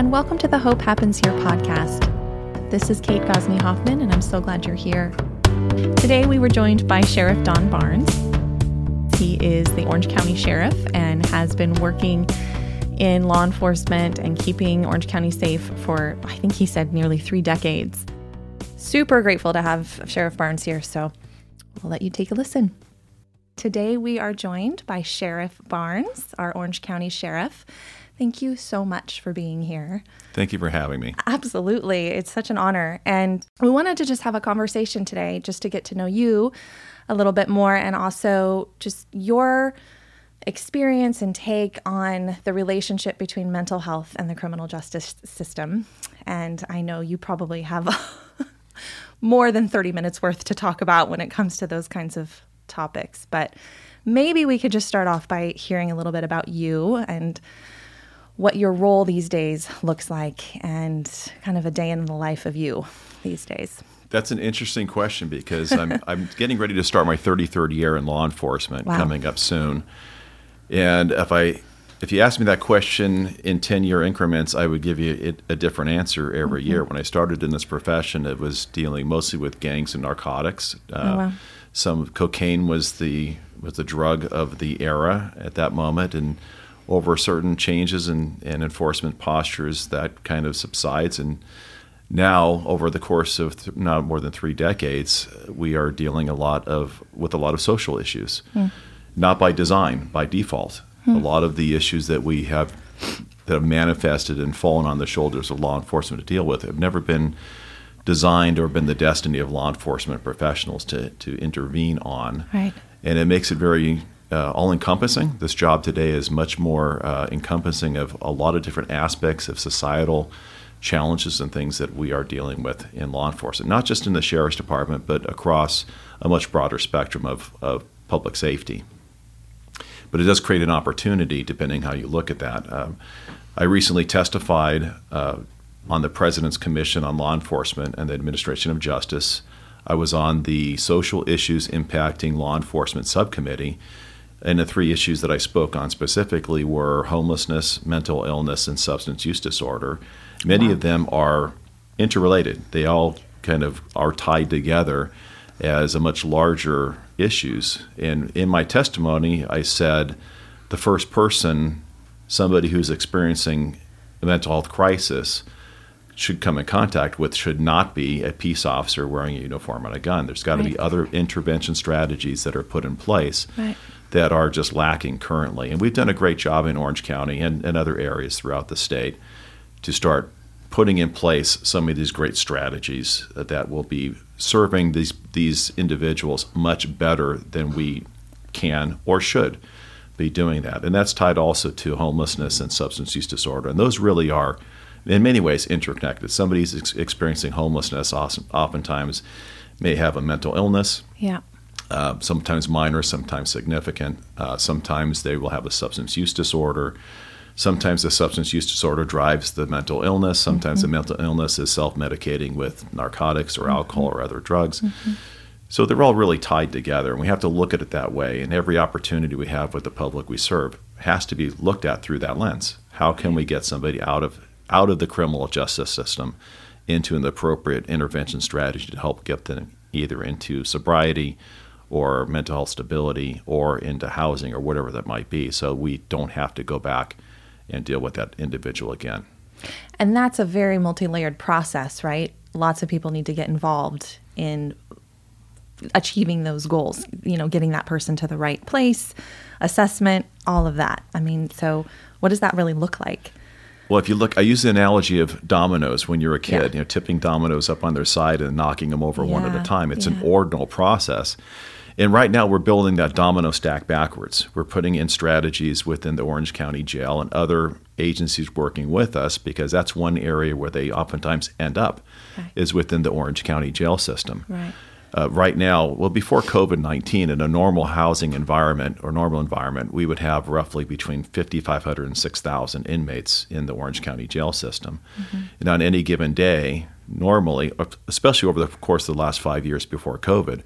and welcome to the Hope Happens Here podcast. This is Kate Gosney Hoffman, and I'm so glad you're here. Today, we were joined by Sheriff Don Barnes. He is the Orange County Sheriff and has been working in law enforcement and keeping Orange County safe for, I think he said, nearly three decades. Super grateful to have Sheriff Barnes here, so I'll let you take a listen. Today, we are joined by Sheriff Barnes, our Orange County Sheriff. Thank you so much for being here. Thank you for having me. Absolutely. It's such an honor. And we wanted to just have a conversation today just to get to know you a little bit more and also just your experience and take on the relationship between mental health and the criminal justice system. And I know you probably have more than 30 minutes worth to talk about when it comes to those kinds of topics. But maybe we could just start off by hearing a little bit about you and what your role these days looks like and kind of a day in the life of you these days. That's an interesting question because I'm, I'm getting ready to start my 33rd year in law enforcement wow. coming up soon. And if I if you asked me that question in 10 year increments, I would give you a different answer every mm-hmm. year. When I started in this profession, it was dealing mostly with gangs and narcotics. Uh, oh, wow. Some cocaine was the was the drug of the era at that moment, and over certain changes in, in enforcement postures, that kind of subsides. And now, over the course of th- not more than three decades, we are dealing a lot of with a lot of social issues, mm. not by design, by default. Mm. A lot of the issues that we have that have manifested and fallen on the shoulders of law enforcement to deal with have never been designed or been the destiny of law enforcement professionals to, to intervene on. Right. And it makes it very uh, all encompassing. This job today is much more uh, encompassing of a lot of different aspects of societal challenges and things that we are dealing with in law enforcement, not just in the sheriff's department, but across a much broader spectrum of, of public safety. But it does create an opportunity depending how you look at that. Um, I recently testified uh, on the President's Commission on Law Enforcement and the Administration of Justice. I was on the Social Issues Impacting Law Enforcement Subcommittee and the three issues that I spoke on specifically were homelessness, mental illness, and substance use disorder. Many wow. of them are interrelated. They all kind of are tied together as a much larger issues. And in my testimony, I said the first person, somebody who's experiencing a mental health crisis, should come in contact with should not be a peace officer wearing a uniform and a gun. There's got to right. be other intervention strategies that are put in place right that are just lacking currently. And we've done a great job in Orange County and, and other areas throughout the state to start putting in place some of these great strategies that will be serving these these individuals much better than we can or should be doing that. And that's tied also to homelessness and substance use disorder. And those really are in many ways interconnected. Somebody's ex- experiencing homelessness oftentimes may have a mental illness. Yeah. Uh, sometimes minor, sometimes significant. Uh, sometimes they will have a substance use disorder. Sometimes the substance use disorder drives the mental illness. Sometimes mm-hmm. the mental illness is self medicating with narcotics or mm-hmm. alcohol or other drugs. Mm-hmm. So they're all really tied together, and we have to look at it that way. And every opportunity we have with the public we serve has to be looked at through that lens. How can we get somebody out of out of the criminal justice system into an appropriate intervention strategy to help get them either into sobriety or mental health stability or into housing or whatever that might be. So we don't have to go back and deal with that individual again. And that's a very multi layered process, right? Lots of people need to get involved in achieving those goals, you know, getting that person to the right place, assessment, all of that. I mean, so what does that really look like? Well, if you look, I use the analogy of dominoes when you're a kid, yeah. you know, tipping dominoes up on their side and knocking them over yeah. one at a time. It's yeah. an ordinal process. And right now, we're building that domino stack backwards. We're putting in strategies within the Orange County Jail and other agencies working with us because that's one area where they oftentimes end up okay. is within the Orange County jail system. Right. Uh, right now, well, before COVID 19, in a normal housing environment or normal environment, we would have roughly between 5,500 and 6,000 inmates in the Orange County jail system. Mm-hmm. And on any given day, normally, especially over the course of the last five years before COVID,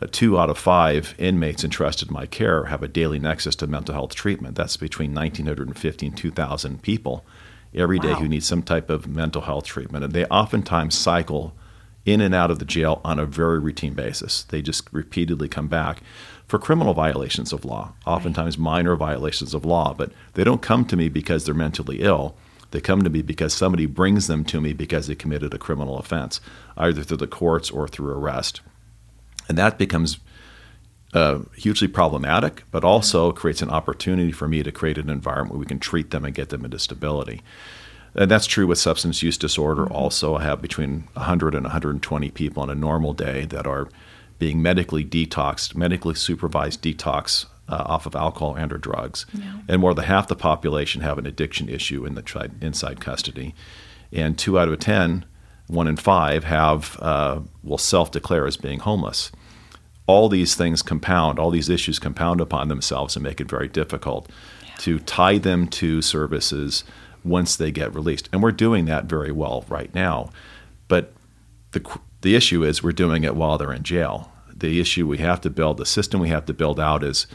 Uh, two out of five inmates entrusted in my care have a daily nexus to mental health treatment. That's between 1,950 and 2,000 people every day Wow. who need some type of mental health treatment. And they oftentimes cycle in and out of the jail on a very routine basis. They just repeatedly come back for criminal violations of law, oftentimes minor violations of law. But they don't come to me because they're mentally ill. They come to me because somebody brings them to me because they committed a criminal offense, either through the courts or through arrest. And that becomes uh, hugely problematic, but also creates an opportunity for me to create an environment where we can treat them and get them into stability. And that's true with substance use disorder. Also, I have between 100 and 120 people on a normal day that are being medically detoxed, medically supervised detox uh, off of alcohol and or drugs. And more than half the population have an addiction issue in the tri- inside custody. And two out of 10, one in five, have uh, will self-declare as being homeless all these things compound, all these issues compound upon themselves and make it very difficult to tie them to services once they get released. And we're doing that very well right now. But the, the issue is we're doing it while they're in jail. The issue we have to build, the system we have to build out is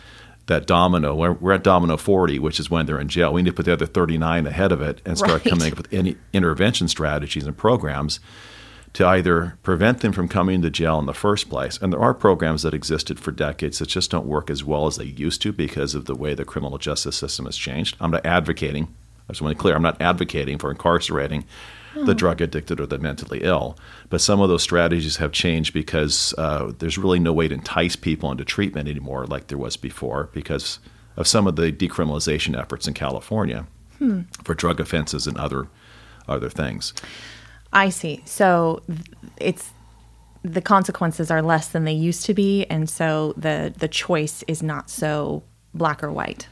that domino. We're, we're at domino 40, which is when they're in jail. We need to put the other 39 ahead of it and start Right. coming up with any intervention strategies and programs to either prevent them from coming to jail in the first place. And there are programs that existed for decades that just don't work as well as they used to because of the way the criminal justice system has changed. I'm not advocating, I just want to be clear, I'm not advocating for incarcerating the drug addicted or the mentally ill. But some of those strategies have changed because uh, there's really no way to entice people into treatment anymore like there was before because of some of the decriminalization efforts in California for drug offenses and other other things. I see. So it's the consequences are less than they used to be, and so the the choice is not so black or white.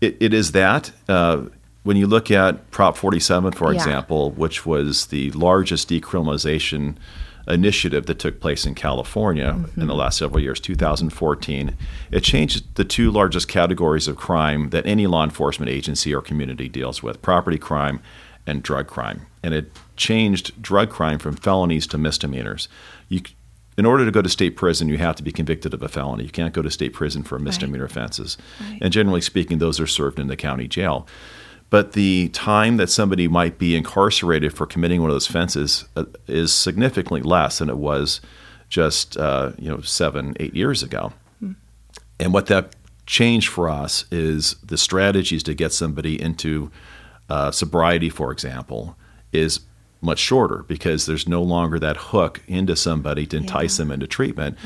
It, it is that. Uh, when you look at Prop 47, for Yeah. example, which was the largest decriminalization initiative that took place in California in the mm-hmm. last several years, 2014, it changed the two largest categories of crime that any law enforcement agency or community deals with property crime and drug crime. And it changed drug crime from felonies to misdemeanors. You, in order to go to state prison, you have to be convicted of a felony. You can't go to state prison for misdemeanor offenses. Right. And generally speaking, those are served in the county jail. But the time that somebody might be incarcerated for committing one of those offenses uh, is significantly less than it was just uh, you know seven, eight years ago. And what that changed for us is the strategies to get somebody into uh, sobriety, for example, is much shorter because there's no longer that hook into somebody to entice them into treatment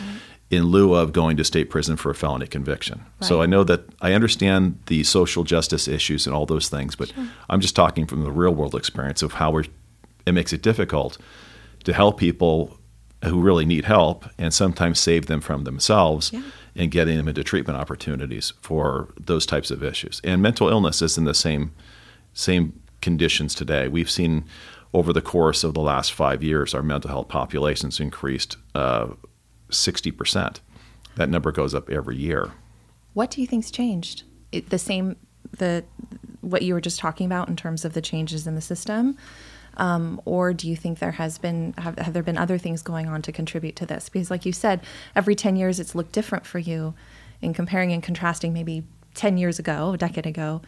in lieu of going to state prison for a felony conviction. So I know that I understand the social justice issues and all those things, but I'm just talking from the real world experience of how we're, it makes it difficult to help people who really need help and sometimes save them from themselves Yeah. and getting them into treatment opportunities for those types of issues. And mental illness is in the same same conditions today. We've seen over the course of the last five years, our mental health populations increased uh, 60%. That number goes up every year. What do you think's changed? It, the same the what you were just talking about in terms of the changes in the system, um, or do you think there has been have, have there been other things going on to contribute to this? Because, like you said, every ten years it's looked different for you. In comparing and contrasting, maybe ten years ago, a decade ago,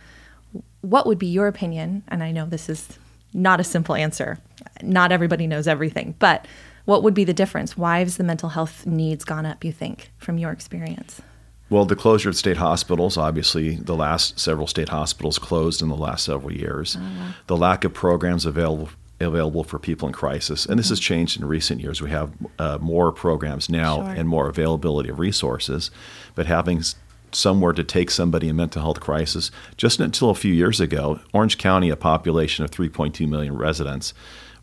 what would be your opinion? And I know this is not a simple answer. Not everybody knows everything, but what would be the difference? Why has the mental health needs gone up? You think, from your experience? Well, the closure of state hospitals, obviously, the last several state hospitals closed in the last several years. The lack of programs available available for people in crisis, and this has changed in recent years. We have uh, more programs now Sure. and more availability of resources, but having s- somewhere to take somebody in mental health crisis, just until a few years ago, Orange County, a population of 3.2 million residents,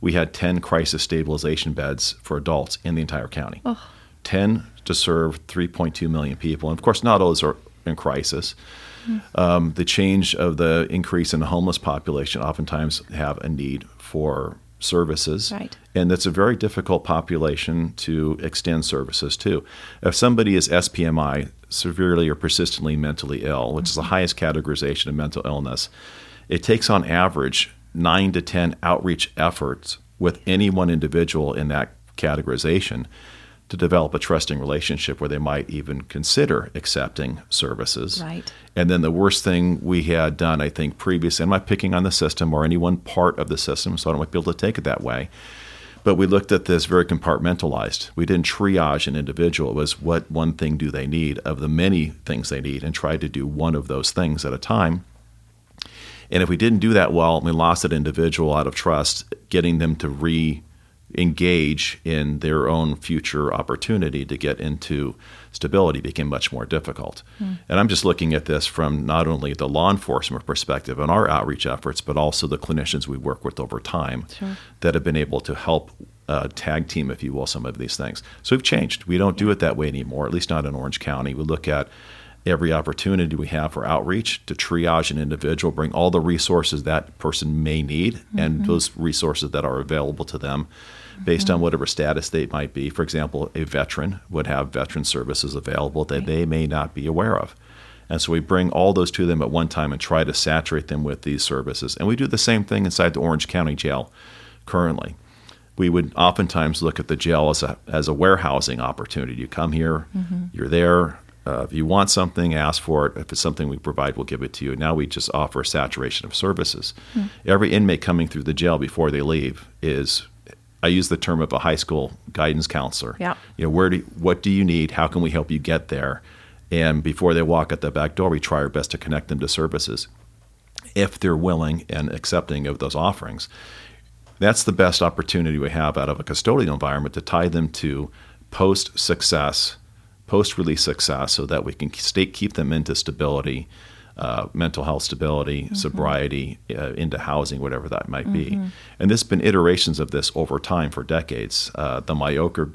we had 10 crisis stabilization beds for adults in the entire county. 10 to serve 3.2 million people. And of course, not all those are in crisis. Um, the change of the increase in the homeless population oftentimes have a need for services. Right. And that's a very difficult population to extend services to. If somebody is SPMI, severely or persistently mentally ill, which is the highest categorization of mental illness, it takes on average nine to 10 outreach efforts with any one individual in that categorization to develop a trusting relationship where they might even consider accepting services. Right. And then the worst thing we had done, I think, previously, I'm not picking on the system or any one part of the system, so I don't want people to take it that way. But we looked at this very compartmentalized. We didn't triage an individual. It was what one thing do they need of the many things they need and tried to do one of those things at a time. And if we didn't do that well, we lost that individual out of trust, getting them to re engage in their own future opportunity to get into stability became much more difficult. Mm. And I'm just looking at this from not only the law enforcement perspective and our outreach efforts, but also the clinicians we work with over time sure. that have been able to help uh, tag team, if you will, some of these things. So we've changed. We don't do it that way anymore, at least not in Orange County. We look at every opportunity we have for outreach to triage an individual, bring all the resources that person may need mm-hmm. and those resources that are available to them based mm-hmm. on whatever status they might be. For example, a veteran would have veteran services available that right. they may not be aware of. And so we bring all those to them at one time and try to saturate them with these services. And we do the same thing inside the Orange County Jail currently. We would oftentimes look at the jail as a, as a warehousing opportunity. You come here, mm-hmm. you're there. Uh, if you want something, ask for it. If it's something we provide, we'll give it to you. Now we just offer a saturation of services. Mm-hmm. Every inmate coming through the jail before they leave is I use the term of a high school guidance counselor. Yeah. You know, where do what do you need? How can we help you get there? And before they walk at the back door, we try our best to connect them to services if they're willing and accepting of those offerings. That's the best opportunity we have out of a custodial environment to tie them to post success, post release success, so that we can stay, keep them into stability uh, mental health stability, mm-hmm. sobriety, uh, into housing, whatever that might mm-hmm. be. And there's been iterations of this over time for decades. Uh, the MIOCR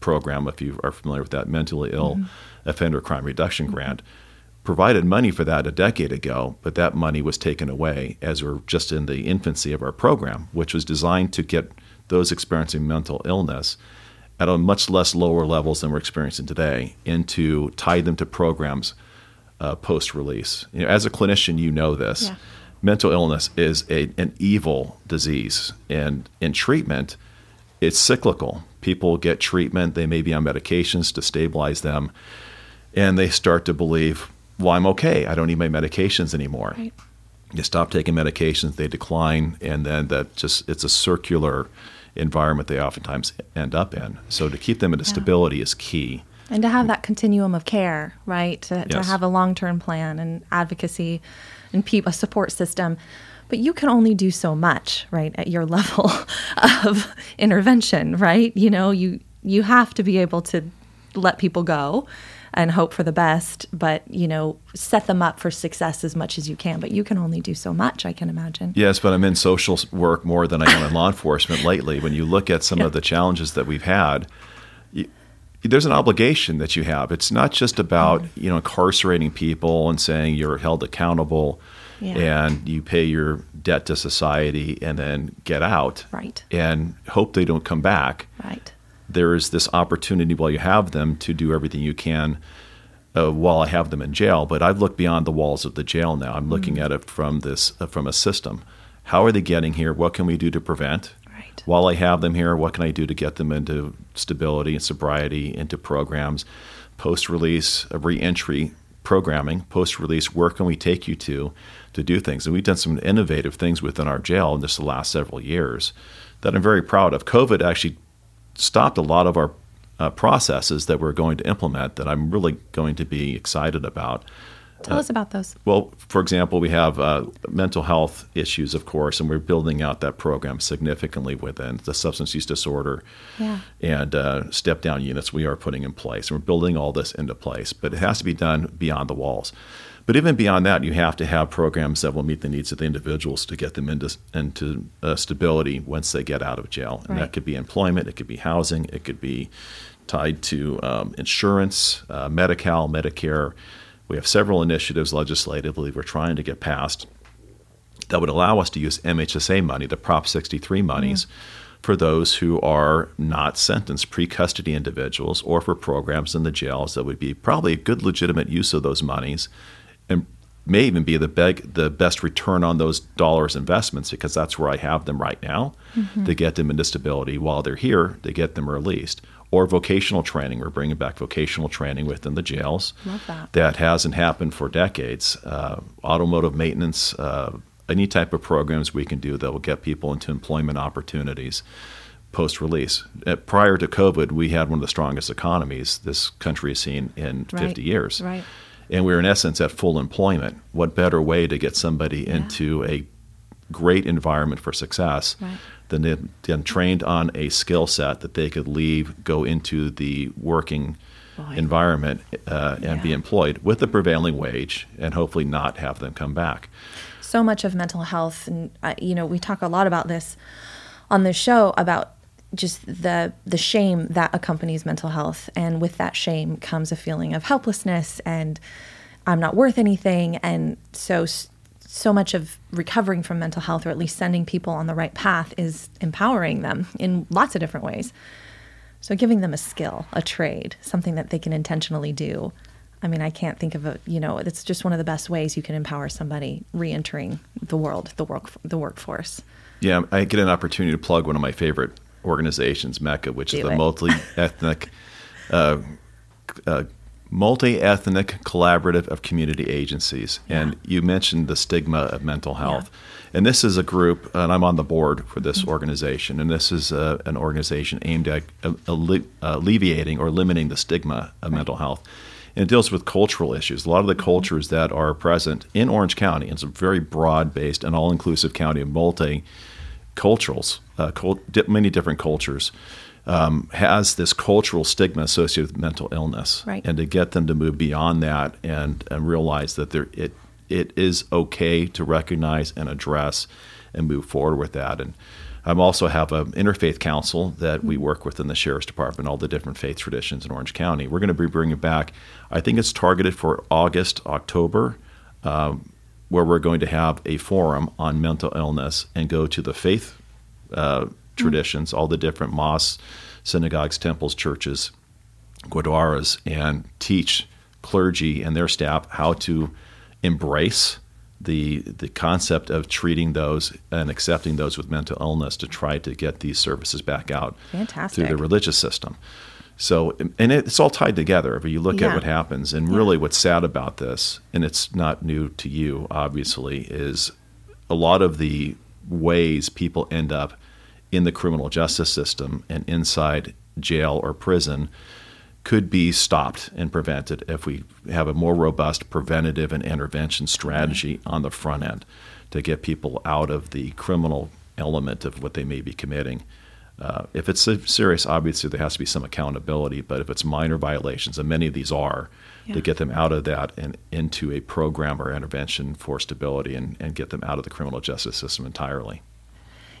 program, if you are familiar with that, mentally ill mm-hmm. offender crime reduction mm-hmm. grant, provided money for that a decade ago, but that money was taken away as we're just in the infancy of our program, which was designed to get those experiencing mental illness at a much less lower levels than we're experiencing today into tie them to programs uh, post release. You know, as a clinician, you know this. Yeah. Mental illness is a, an evil disease, and in treatment, it's cyclical. People get treatment, they may be on medications to stabilize them, and they start to believe, well, I'm okay. I don't need my medications anymore. Right. You stop taking medications, they decline, and then that just it's a circular environment they oftentimes end up in. So to keep them in yeah. stability is key. And to have that continuum of care, right? To, yes. to have a long term plan and advocacy and pe- a support system. But you can only do so much, right, at your level of intervention, right? You know, you you have to be able to let people go and hope for the best, but you know, set them up for success as much as you can. But you can only do so much, I can imagine. Yes, but I'm in social work more than I am in law enforcement lately. When you look at some yeah. of the challenges that we've had, there's an obligation that you have. It's not just about mm-hmm. you know incarcerating people and saying you're held accountable yeah. and you pay your debt to society and then get out right. and hope they don't come back. Right. There is this opportunity while you have them to do everything you can uh, while I have them in jail. But I've looked beyond the walls of the jail now. I'm looking mm-hmm. at it from this uh, from a system. How are they getting here? What can we do to prevent? Right. while I have them here, what can I do to get them into stability and sobriety, into programs, post release, re entry programming, post release, where can we take you to to do things? And we've done some innovative things within our jail in just the last several years that I'm very proud of. COVID actually stopped a lot of our uh, processes that we're going to implement that I'm really going to be excited about. Tell uh, us about those. Well, for example, we have uh, mental health issues, of course, and we're building out that program significantly within the substance use disorder yeah. and uh, step down units we are putting in place. And we're building all this into place, but it has to be done beyond the walls. But even beyond that, you have to have programs that will meet the needs of the individuals to get them into, into uh, stability once they get out of jail. And right. that could be employment, it could be housing, it could be tied to um, insurance, uh, Medi-Cal, Medicare we have several initiatives legislatively we're trying to get passed that would allow us to use MHSA money, the Prop 63 monies, mm. for those who are not sentenced pre custody individuals or for programs in the jails that would be probably a good legitimate use of those monies and may even be the, beg, the best return on those dollars investments because that's where I have them right now mm-hmm. to get them into stability while they're here, to get them released or vocational training. We're bringing back vocational training within the jails. Love that. That hasn't happened for decades. Uh, automotive maintenance, uh, any type of programs we can do that will get people into employment opportunities post release. Uh, prior to COVID, we had one of the strongest economies this country has seen in Right. 50 years. Right. And we're in essence at full employment. What better way to get somebody into a great environment for success Right. than then trained on a skill set that they could leave, go into the working Boy. environment, uh, and be employed with the prevailing wage, and hopefully not have them come back. so much of mental health and uh, you know we talk a lot about this on the show about just the the shame that accompanies mental health and with that shame comes a feeling of helplessness and I'm not worth anything and so so much of recovering from mental health or at least sending people on the right path is empowering them in lots of different ways so giving them a skill, a trade, something that they can intentionally do. I mean, I can't think of a, you know, it's just one of the best ways you can empower somebody re-entering the world, the work, the workforce. Yeah, I get an opportunity to plug one of my favorite organizations, Mecca, which is Do the multi-ethnic, uh, uh, multi-ethnic collaborative of community agencies. And you mentioned the stigma of mental health, and this is a group, and I'm on the board for this Mm-hmm. organization, and this is uh, an organization aimed at uh, alle- alleviating or limiting the stigma of mental health. And it deals with cultural issues. A lot of the cultures that are present in Orange County, it's a very broad-based and all-inclusive county of multi culturals, uh, cult, di- many different cultures, um, has this cultural stigma associated with mental illness, Right. and to get them to move beyond that and, and realize that there it it is okay to recognize and address and move forward with that. And I also have an interfaith council that we work with in the sheriff's department, all the different faith traditions in Orange County. We're going to be bringing back. I think it's targeted for August, October um, where we're going to have a forum on mental illness and go to the faith uh, traditions, all the different mosques, synagogues, temples, churches, gurdwaras, and teach clergy and their staff how to embrace the the concept of treating those and accepting those with mental illness to try to get these services back out through the religious system. So, and it's all tied together. If you look Yeah. at what happens, and really what's sad about this, and it's not new to you, obviously, is a lot of the ways people end up in the criminal justice system and inside jail or prison could be stopped and prevented if we have a more robust preventative and intervention strategy on the front end to get people out of the criminal element of what they may be committing. Uh, if it's serious, obviously there has to be some accountability, but if it's minor violations, and many of these are, Yeah. to get them out of that and into a program or intervention for stability and, and get them out of the criminal justice system entirely.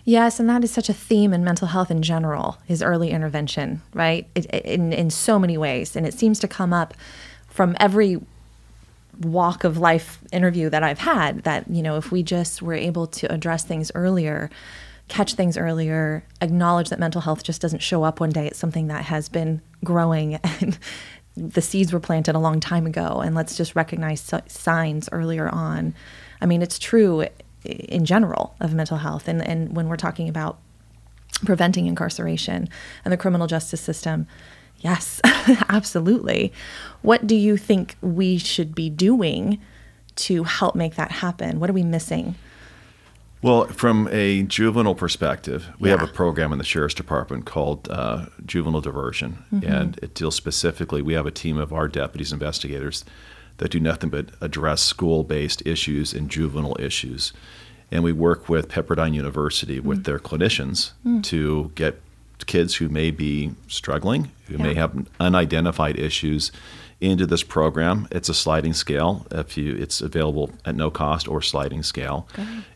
Yes, and that is such a theme in mental health in general is early intervention, right? It, in in so many ways, and it seems to come up from every walk of life interview that I've had. That you know, if we just were able to address things earlier, catch things earlier, acknowledge that mental health just doesn't show up one day. It's something that has been growing and. The seeds were planted a long time ago, and let's just recognize signs earlier on. I mean, it's true in general of mental health, and, and when we're talking about preventing incarceration and the criminal justice system. Yes, absolutely. What do you think we should be doing to help make that happen? What are we missing? Well, from a juvenile perspective, we have a program in the sheriff's department called uh, Juvenile Diversion, mm-hmm. and it deals specifically. We have a team of our deputies investigators that do nothing but address school-based issues and juvenile issues, and we work with Pepperdine University with mm-hmm. their clinicians mm. to get kids who may be struggling, who may have unidentified issues, into this program. It's a sliding scale. If you, it's available at no cost or sliding scale,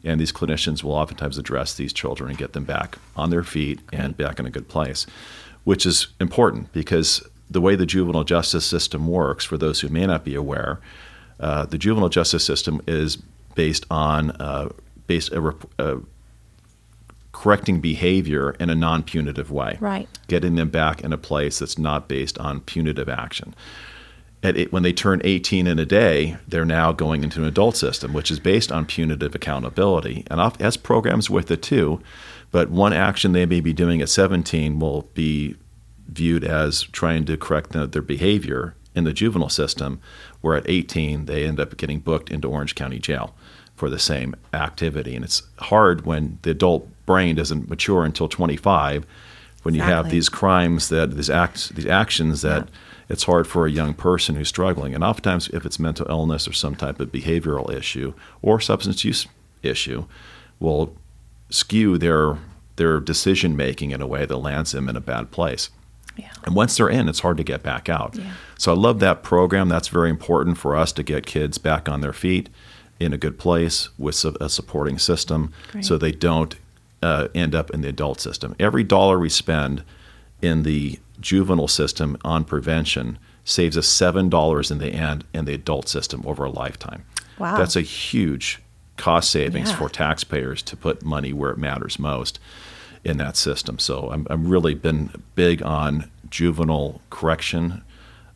and these clinicians will oftentimes address these children and get them back on their feet and back in a good place, which is important because the way the juvenile justice system works, for those who may not be aware, uh, the juvenile justice system is based on uh, based a, rep- uh, correcting behavior in a non-punitive way Right. getting them back in a place that's not based on punitive action. At it, when they turn 18 in a day, they're now going into an adult system, which is based on punitive accountability and off, has programs with it too. But one action they may be doing at 17 will be viewed as trying to correct the, their behavior in the juvenile system, where at 18 they end up getting booked into Orange County Jail for the same activity. And it's hard when the adult brain doesn't mature until 25, when you have these crimes that these acts, these actions that it's hard for a young person who's struggling. And oftentimes, if it's mental illness or some type of behavioral issue or substance use issue, will skew their their decision making in a way that lands them in a bad place. Yeah. And once they're in, it's hard to get back out. Yeah. So I love that program. That's very important for us to get kids back on their feet in a good place with a supporting system Great. so they don't uh, end up in the adult system. Every dollar we spend in the juvenile system on prevention saves us $7 in the end in the adult system over a lifetime. Wow. That's a huge cost savings Yeah. for taxpayers to put money where it matters most in that system. So I'm, I'm really been big on juvenile correction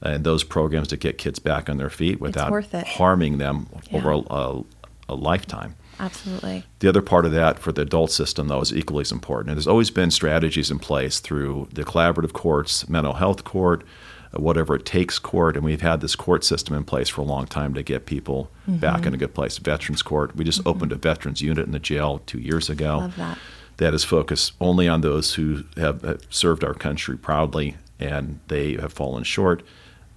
and those programs to get kids back on their feet without harming them Yeah. over a, a, a lifetime. Absolutely. The other part of that for the adult system, though, is equally as important. And there's always been strategies in place through the collaborative courts, mental health court, uh, whatever it takes court. And we've had this court system in place for a long time to get people back in a good place. Veterans court. We just opened a veterans unit in the jail two years ago. Love that. That is focused only on those who have served our country proudly and they have fallen short.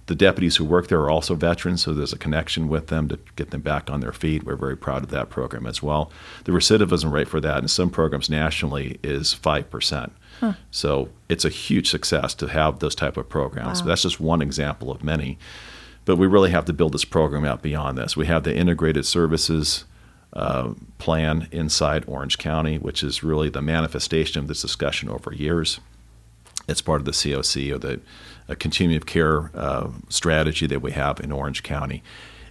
The deputies who work there are also veterans, so there's a connection with them to get them back on their feet. We're very proud of that program as well. The recidivism rate for that in some programs nationally is 5%. So it's a huge success to have those type of programs. Wow. That's just one example of many. But we really have to build this program out beyond this. We have the integrated services uh, plan inside Orange County, which is really the manifestation of this discussion over years. It's part of the COC or the continuum of care uh, strategy that we have in Orange County.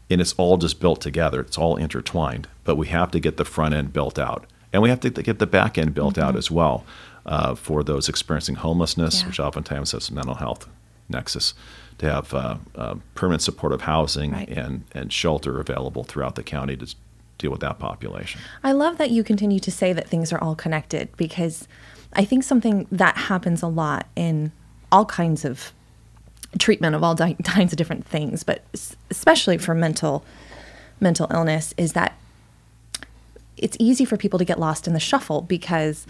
And it's all just built together, it's all intertwined. But we have to get the front end built out. And we have to get the back end built out as well uh, for those experiencing homelessness, Yeah. which oftentimes has a mental health nexus, to have uh, uh, permanent supportive housing Right. and, and shelter available throughout the county to deal with that population. I love that you continue to say that things are all connected because I think something that happens a lot in all kinds of treatment of all di- kinds of different things, but especially for mental mental illness is that it's easy for people to get lost in the shuffle because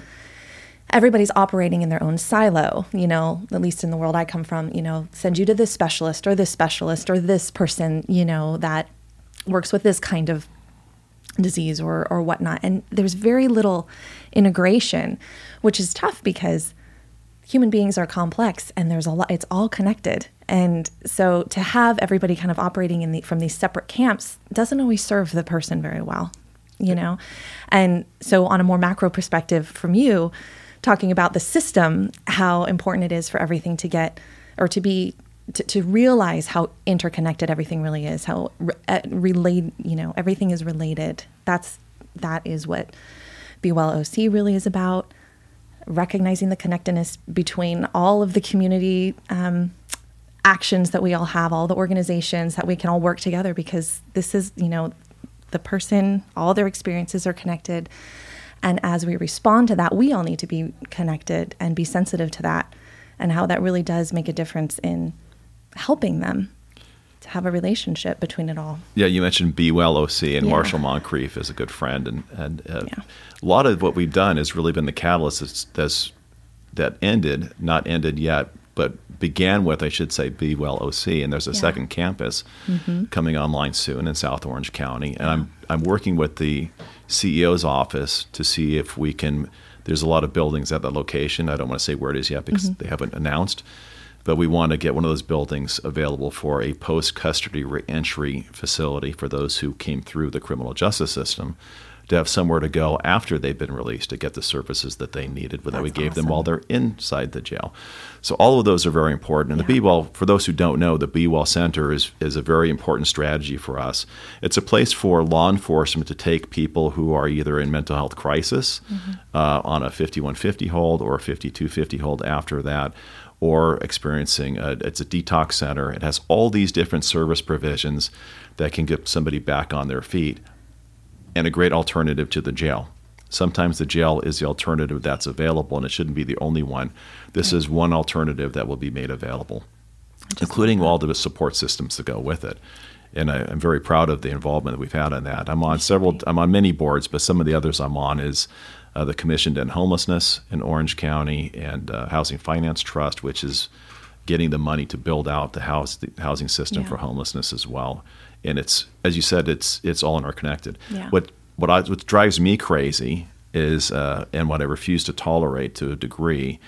everybody's operating in their own silo, you know, at least in the world I come from, you know, send you to this specialist or this specialist or this person, you know, that works with this kind of disease or or whatnot. And there's very little integration, which is tough because human beings are complex and there's a lot it's all connected. And so to have everybody kind of operating in the from these separate camps doesn't always serve the person very well, you know. And so on a more macro perspective from you talking about the system, how important it is for everything to get or to be to, to realize how interconnected everything really is, how re- uh, relate, you know, everything is related. That's that is what Be Well OC really is about. Recognizing the connectedness between all of the community um, actions that we all have, all the organizations that we can all work together because this is, you know, the person, all their experiences are connected. And as we respond to that, we all need to be connected and be sensitive to that and how that really does make a difference in helping them to have a relationship between it all. Yeah, you mentioned Be Well OC, and Yeah. Marshall Moncrief is a good friend, and and uh, Yeah. a lot of what we've done has really been the catalyst that's, that's that ended, not ended yet, but began with, I should say, Be Well OC, and there's a Yeah. second campus coming online soon in South Orange County, and I'm I'm working with the CEO's office to see if we can. There's a lot of buildings at that location. I don't want to say where it is yet because they haven't announced but we want to get one of those buildings available for a post custody reentry facility for those who came through the criminal justice system to have somewhere to go after they've been released to get the services that they needed that we gave them while they're inside the jail. So all of those are very important. And the Yeah. Be Well, for those who don't know, the Be Well Center is is a very important strategy for us. It's a place for law enforcement to take people who are either in mental health crisis uh, on a 5150 hold or a 5250 hold after that, or experiencing a, it's a detox center. It has all these different service provisions that can get somebody back on their feet and a great alternative to the jail. Sometimes the jail is the alternative that's available, and it shouldn't be the only one. This is one alternative that will be made available, including all the support systems that go with it. And I, am very proud of the involvement that we've had on that. I'm on several, I'm on many boards, but some of the others I'm on is uh, the Commission End Homelessness in Orange County and uh, Housing Finance Trust, which is getting the money to build out the house the housing system yeah. for homelessness as well. And it's as you said, it's it's all interconnected. Yeah. What what I, what drives me crazy is uh, and what I refuse to tolerate to a degree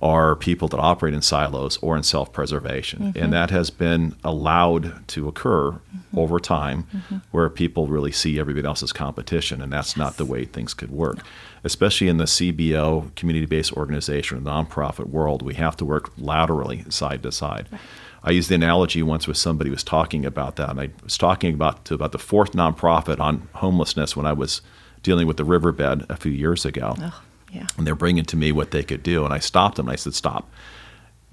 are people that operate in silos or in self preservation. Mm-hmm. And that has been allowed to occur mm-hmm. over time mm-hmm. where people really see everybody else's competition. And that's yes. not the way things could work. No. Especially in the CBO, community based organization, nonprofit world, we have to work laterally, side to side. Right. I used the analogy once with somebody who was talking about that. And I was talking about to about the fourth nonprofit on homelessness when I was dealing with the riverbed a few years ago. Oh yeah. And they're bringing to me what they could do. And I stopped them and I said, Stop.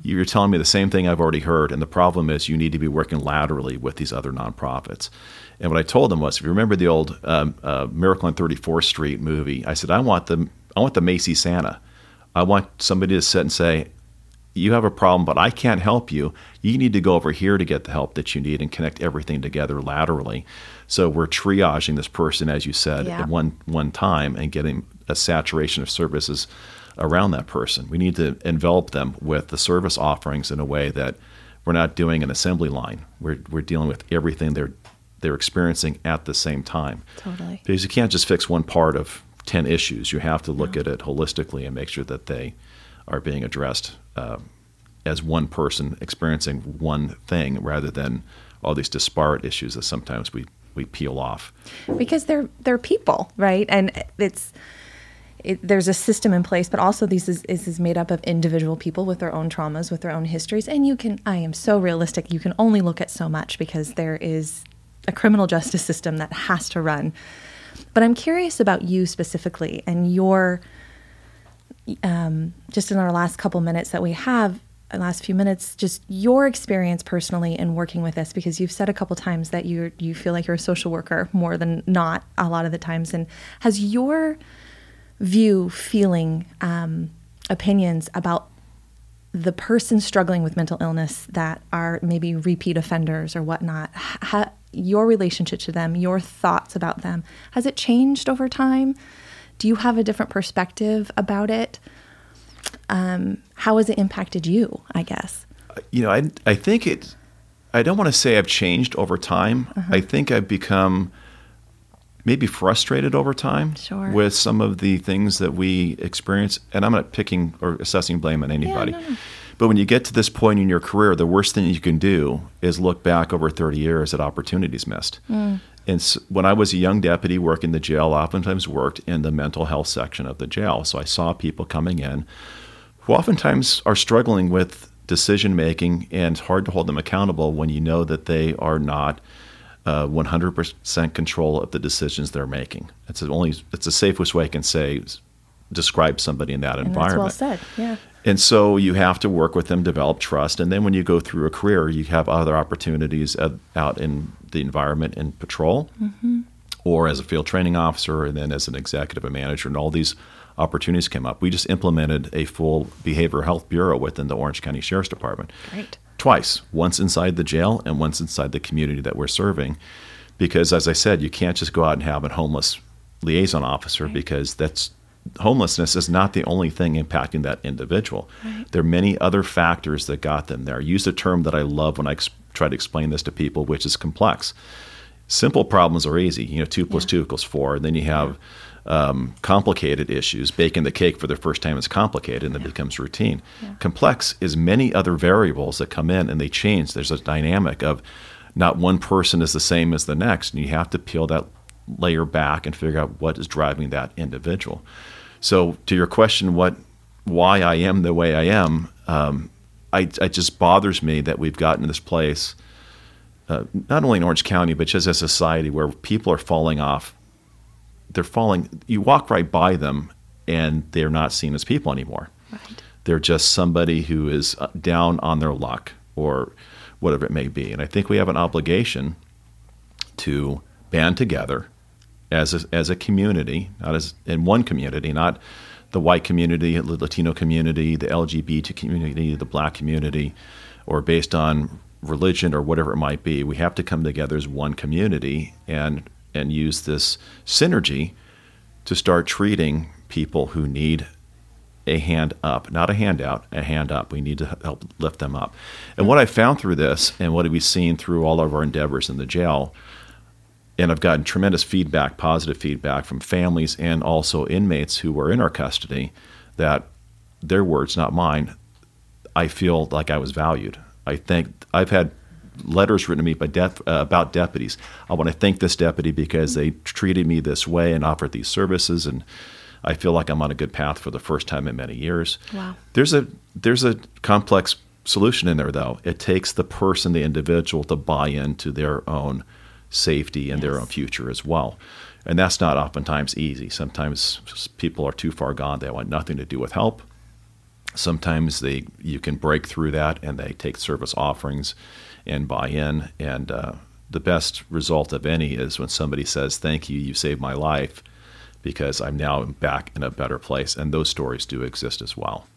You're telling me the same thing I've already heard. And the problem is you need to be working laterally with these other nonprofits. And what I told them was, if you remember the old um, uh, Miracle on 34th Street movie, I said, I want the, I want the Macy Santa. I want somebody to sit and say, you have a problem, but I can't help you. You need to go over here to get the help that you need and connect everything together laterally. So we're triaging this person, as you said, yeah. at one one time and getting a saturation of services around that person. We need to envelop them with the service offerings in a way that we're not doing an assembly line. We're we're dealing with everything they're they're experiencing at the same time. Totally. Because you can't just fix one part of ten issues. You have to look no. at it holistically and make sure that they are being addressed uh, as one person experiencing one thing rather than all these disparate issues that sometimes we, we peel off. Because they're they're people, right? And it's it, there's a system in place, but also this is, this is made up of individual people with their own traumas, with their own histories. And you can, I am so realistic, you can only look at so much because there is a criminal justice system that has to run. But I'm curious about you specifically and your um, just in our last couple minutes that we have, the last few minutes, just your experience personally in working with this, because you've said a couple times that you you feel like you're a social worker more than not a lot of the times, and has your view, feeling, um, opinions about the person struggling with mental illness that are maybe repeat offenders or whatnot, ha- your relationship to them, your thoughts about them, has it changed over time? Do you have a different perspective about it? Um, how has it impacted you, I guess? You know, I, I think it, I don't want to say I've changed over time. Uh-huh. I think I've become maybe frustrated over time sure. with some of the things that we experience. And I'm not picking or assessing blame on anybody. Yeah, no. But when you get to this point in your career, the worst thing you can do is look back over 30 years at opportunities missed. Mm. And so when I was a young deputy working the jail, oftentimes worked in the mental health section of the jail. So I saw people coming in who oftentimes are struggling with decision making and it's hard to hold them accountable when you know that they are not uh, 100% control of the decisions they're making. It's the only it's the safest way I can say describe somebody in that and environment. That's well said. Yeah. And so you have to work with them, develop trust, and then when you go through a career, you have other opportunities out in the environment in patrol, mm-hmm. or as a field training officer, and then as an executive and manager, and all these opportunities came up. We just implemented a full behavioral health bureau within the Orange County Sheriff's Department. Great. Twice, once inside the jail and once inside the community that we're serving, because as I said, you can't just go out and have a homeless liaison officer right. because that's homelessness is not the only thing impacting that individual. Right. There are many other factors that got them there. I use a term that I love when I ex- try to explain this to people, which is complex. Simple problems are easy. You know, two plus yeah. two equals four. And then you have um, complicated issues. Baking the cake for the first time is complicated and it becomes routine. Yeah. Complex is many other variables that come in and they change. There's a dynamic of not one person is the same as the next. And you have to peel that layer back and figure out what is driving that individual. So to your question, what why I am the way I am, um, I, it just bothers me that we've gotten to this place, uh, not only in Orange County, but just as a society where people are falling off. They're falling. You walk right by them, and they're not seen as people anymore. Right. They're just somebody who is uh, down on their luck or whatever it may be. And I think we have an obligation to band together as a, as a community, not as in one community, not the white community, the Latino community, the LGBT community, the black community, or based on religion or whatever it might be. We have to come together as one community and and use this synergy to start treating people who need a hand up, not a handout, a hand up. We need to help lift them up. And what I found through this, and what we've seen through all of our endeavors in the jail, and I've gotten tremendous feedback, positive feedback from families and also inmates who were in our custody, that their words, not mine, I feel like I was valued. I think I've had letters written to me by def, uh, about deputies. I want to thank this deputy because they treated me this way and offered these services and I feel like I'm on a good path for the first time in many years. Wow. There's a there's a complex solution in there though. It takes the person, the individual to buy into their own safety and yes. their own future as well. And that's not oftentimes easy. Sometimes people are too far gone. They want nothing to do with help. Sometimes they you can break through that and they take service offerings and buy in. And uh, the best result of any is when somebody says, "Thank you, you saved my life." because I'm now back in a better place. And those stories do exist as well.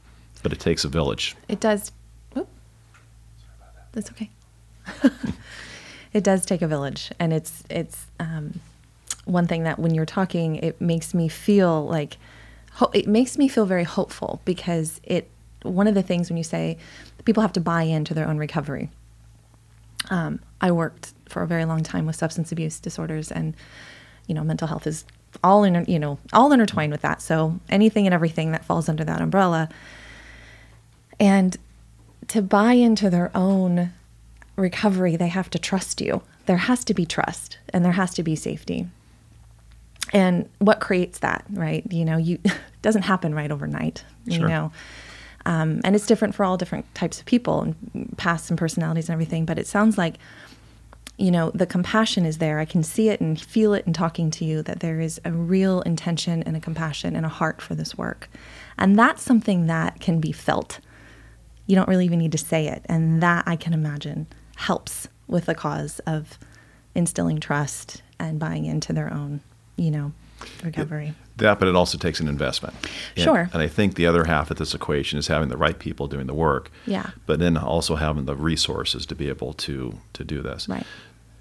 But it takes a village. It does. Oh, that's okay. it does take a village, and it's it's um, one thing that when you're talking, it makes me feel like it makes me feel very hopeful because it. One of the things when you say people have to buy into their own recovery. Um, I worked for a very long time with substance abuse disorders, and you know, mental health is all in you know all intertwined with that. So anything and everything that falls under that umbrella. And to buy into their own recovery they have to trust you. There has to be trust and there has to be safety. And what creates that right? You know you doesn't happen right overnight sure. you know um, and it's different for all different types of people and pasts and personalities and everything but it sounds like you know, the compassion is there. I can see it and feel it in talking to you that there is a real intention and a compassion and a heart for this work. And that's something that can be felt. You don't really even need to say it. And that I can imagine helps with the cause of instilling trust and buying into their own, you know, recovery. That, but it also takes an investment. And, sure. And I think the other half of this equation is having the right people doing the work. Yeah. But then also having the resources to be able to to do this. Right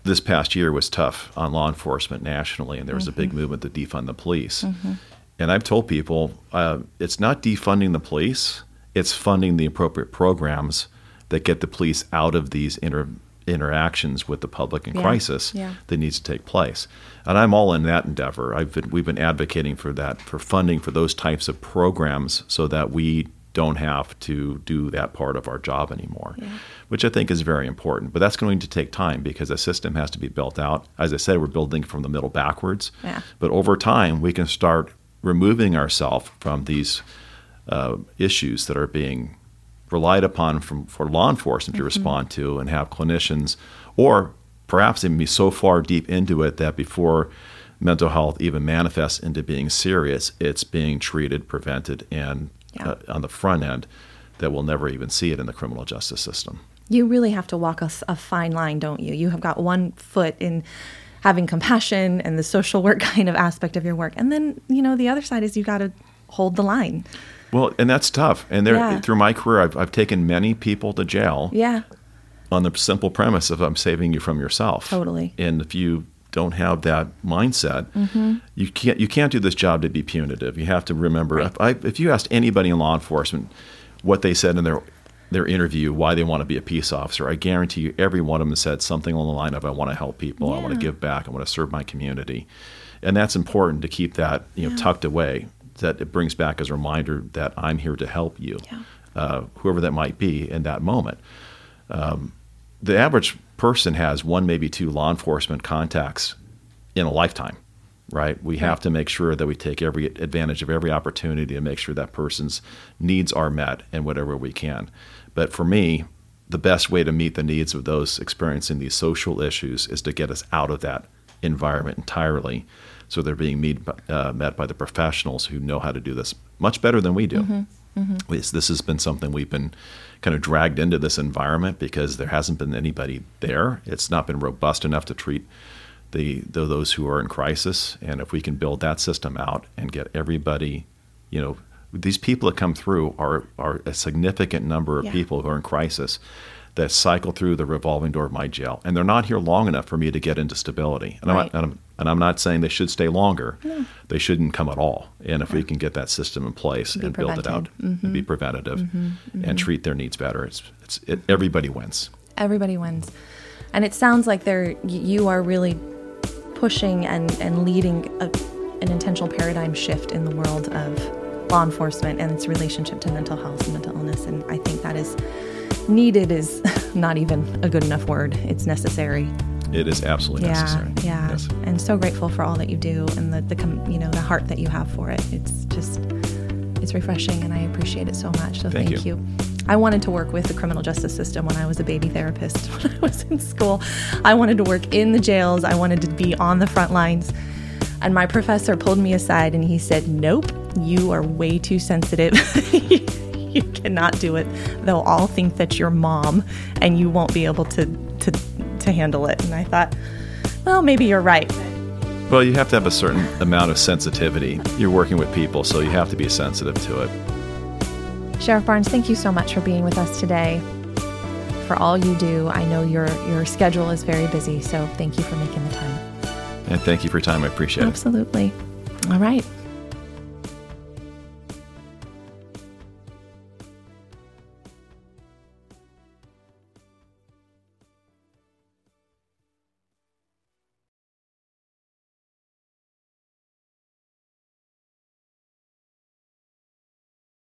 this past year was tough on law enforcement nationally, and there was mm-hmm. a big mm-hmm. movement to defund the police. Mm-hmm. And I've told people uh, it's not defunding the police; it's funding the appropriate programs that get the police out of these inter- interactions with the public in yeah. crisis yeah. that needs to take place. And I'm all in that endeavor. I've been, we've been advocating for that, for funding for those types of programs, so that we don't have to do that part of our job anymore, yeah. which I think is very important. But that's going to take time because the system has to be built out. As I said, we're building from the middle backwards. But over time, we can start removing ourselves from these uh, issues that are being relied upon from, for law enforcement mm-hmm. to respond to and have clinicians or perhaps even be so far deep into it that before mental health even manifests into being serious, it's being treated, prevented, and yeah. uh, on the front end that we'll never even see it in the criminal justice system. You really have to walk a, a fine line, don't you? You have got one foot in having compassion and the social work kind of aspect of your work, and then you know the other side is you got to hold the line. Well, and that's tough. And there, yeah. through my career, I've, I've taken many people to jail. Yeah. On the simple premise of I'm saving you from yourself. Totally. And if you don't have that mindset, mm-hmm. you can't you can't do this job to be punitive. You have to remember right. if, I, if you asked anybody in law enforcement what they said in their their interview why they want to be a peace officer, I guarantee you every one of them said something along the line of I want to help people, yeah. I want to give back, I want to serve my community, and that's important to keep that you know yeah. tucked away. That it brings back as a reminder that I'm here to help you, yeah. uh, whoever that might be in that moment. Um, the average person has one, maybe two law enforcement contacts in a lifetime, right? We have to make sure that we take every advantage of every opportunity to make sure that person's needs are met in whatever we can. But for me, the best way to meet the needs of those experiencing these social issues is to get us out of that environment entirely so they're being uh, met by the professionals who know how to do this much better than we do. Mm-hmm. Mm-hmm. This has been something we've been kind of dragged into this environment because there hasn't been anybody there. It's not been robust enough to treat the, the those who are in crisis, and if we can build that system out and get everybody, you know, these people that come through are are a significant number of Yeah. people who are in crisis that cycle through the revolving door of my jail, and they're not here long enough for me to get into stability. And, Right. I'm, not, and, I'm, and I'm not saying they should stay longer. They shouldn't come at all. And if we can get that system in place and build it out prevented. Mm-hmm. and be preventative mm-hmm. Mm-hmm. and treat their needs better, it's, it's it, everybody wins. Everybody wins. And it sounds like they're you are really pushing and, and leading a, an intentional paradigm shift in the world of law enforcement and its relationship to mental health and mental illness. And I think that is needed is not even a good enough word. It's necessary. It is absolutely yeah, necessary. yeah. Yes. And so grateful for all that you do and the, the you know the heart that you have for it. It's just it's refreshing and I appreciate it so much. So Thank thank, you. you. I wanted to work with the criminal justice system when I was a baby therapist when I was in school. I wanted to work in the jails. I wanted to be on the front lines. And my professor pulled me aside and he said, "Nope, you are way too sensitive. you cannot do it. They'll all think that you're mom and you won't be able to to to handle it." And I thought, "Well, maybe you're right." Well, you have to have a certain amount of sensitivity. You're working with people, so you have to be sensitive to it. Sheriff Barnes, thank you so much for being with us today. For all you do, I know your your schedule is very busy, so thank you for making the time. And thank you for your time. I appreciate it. Absolutely. All right.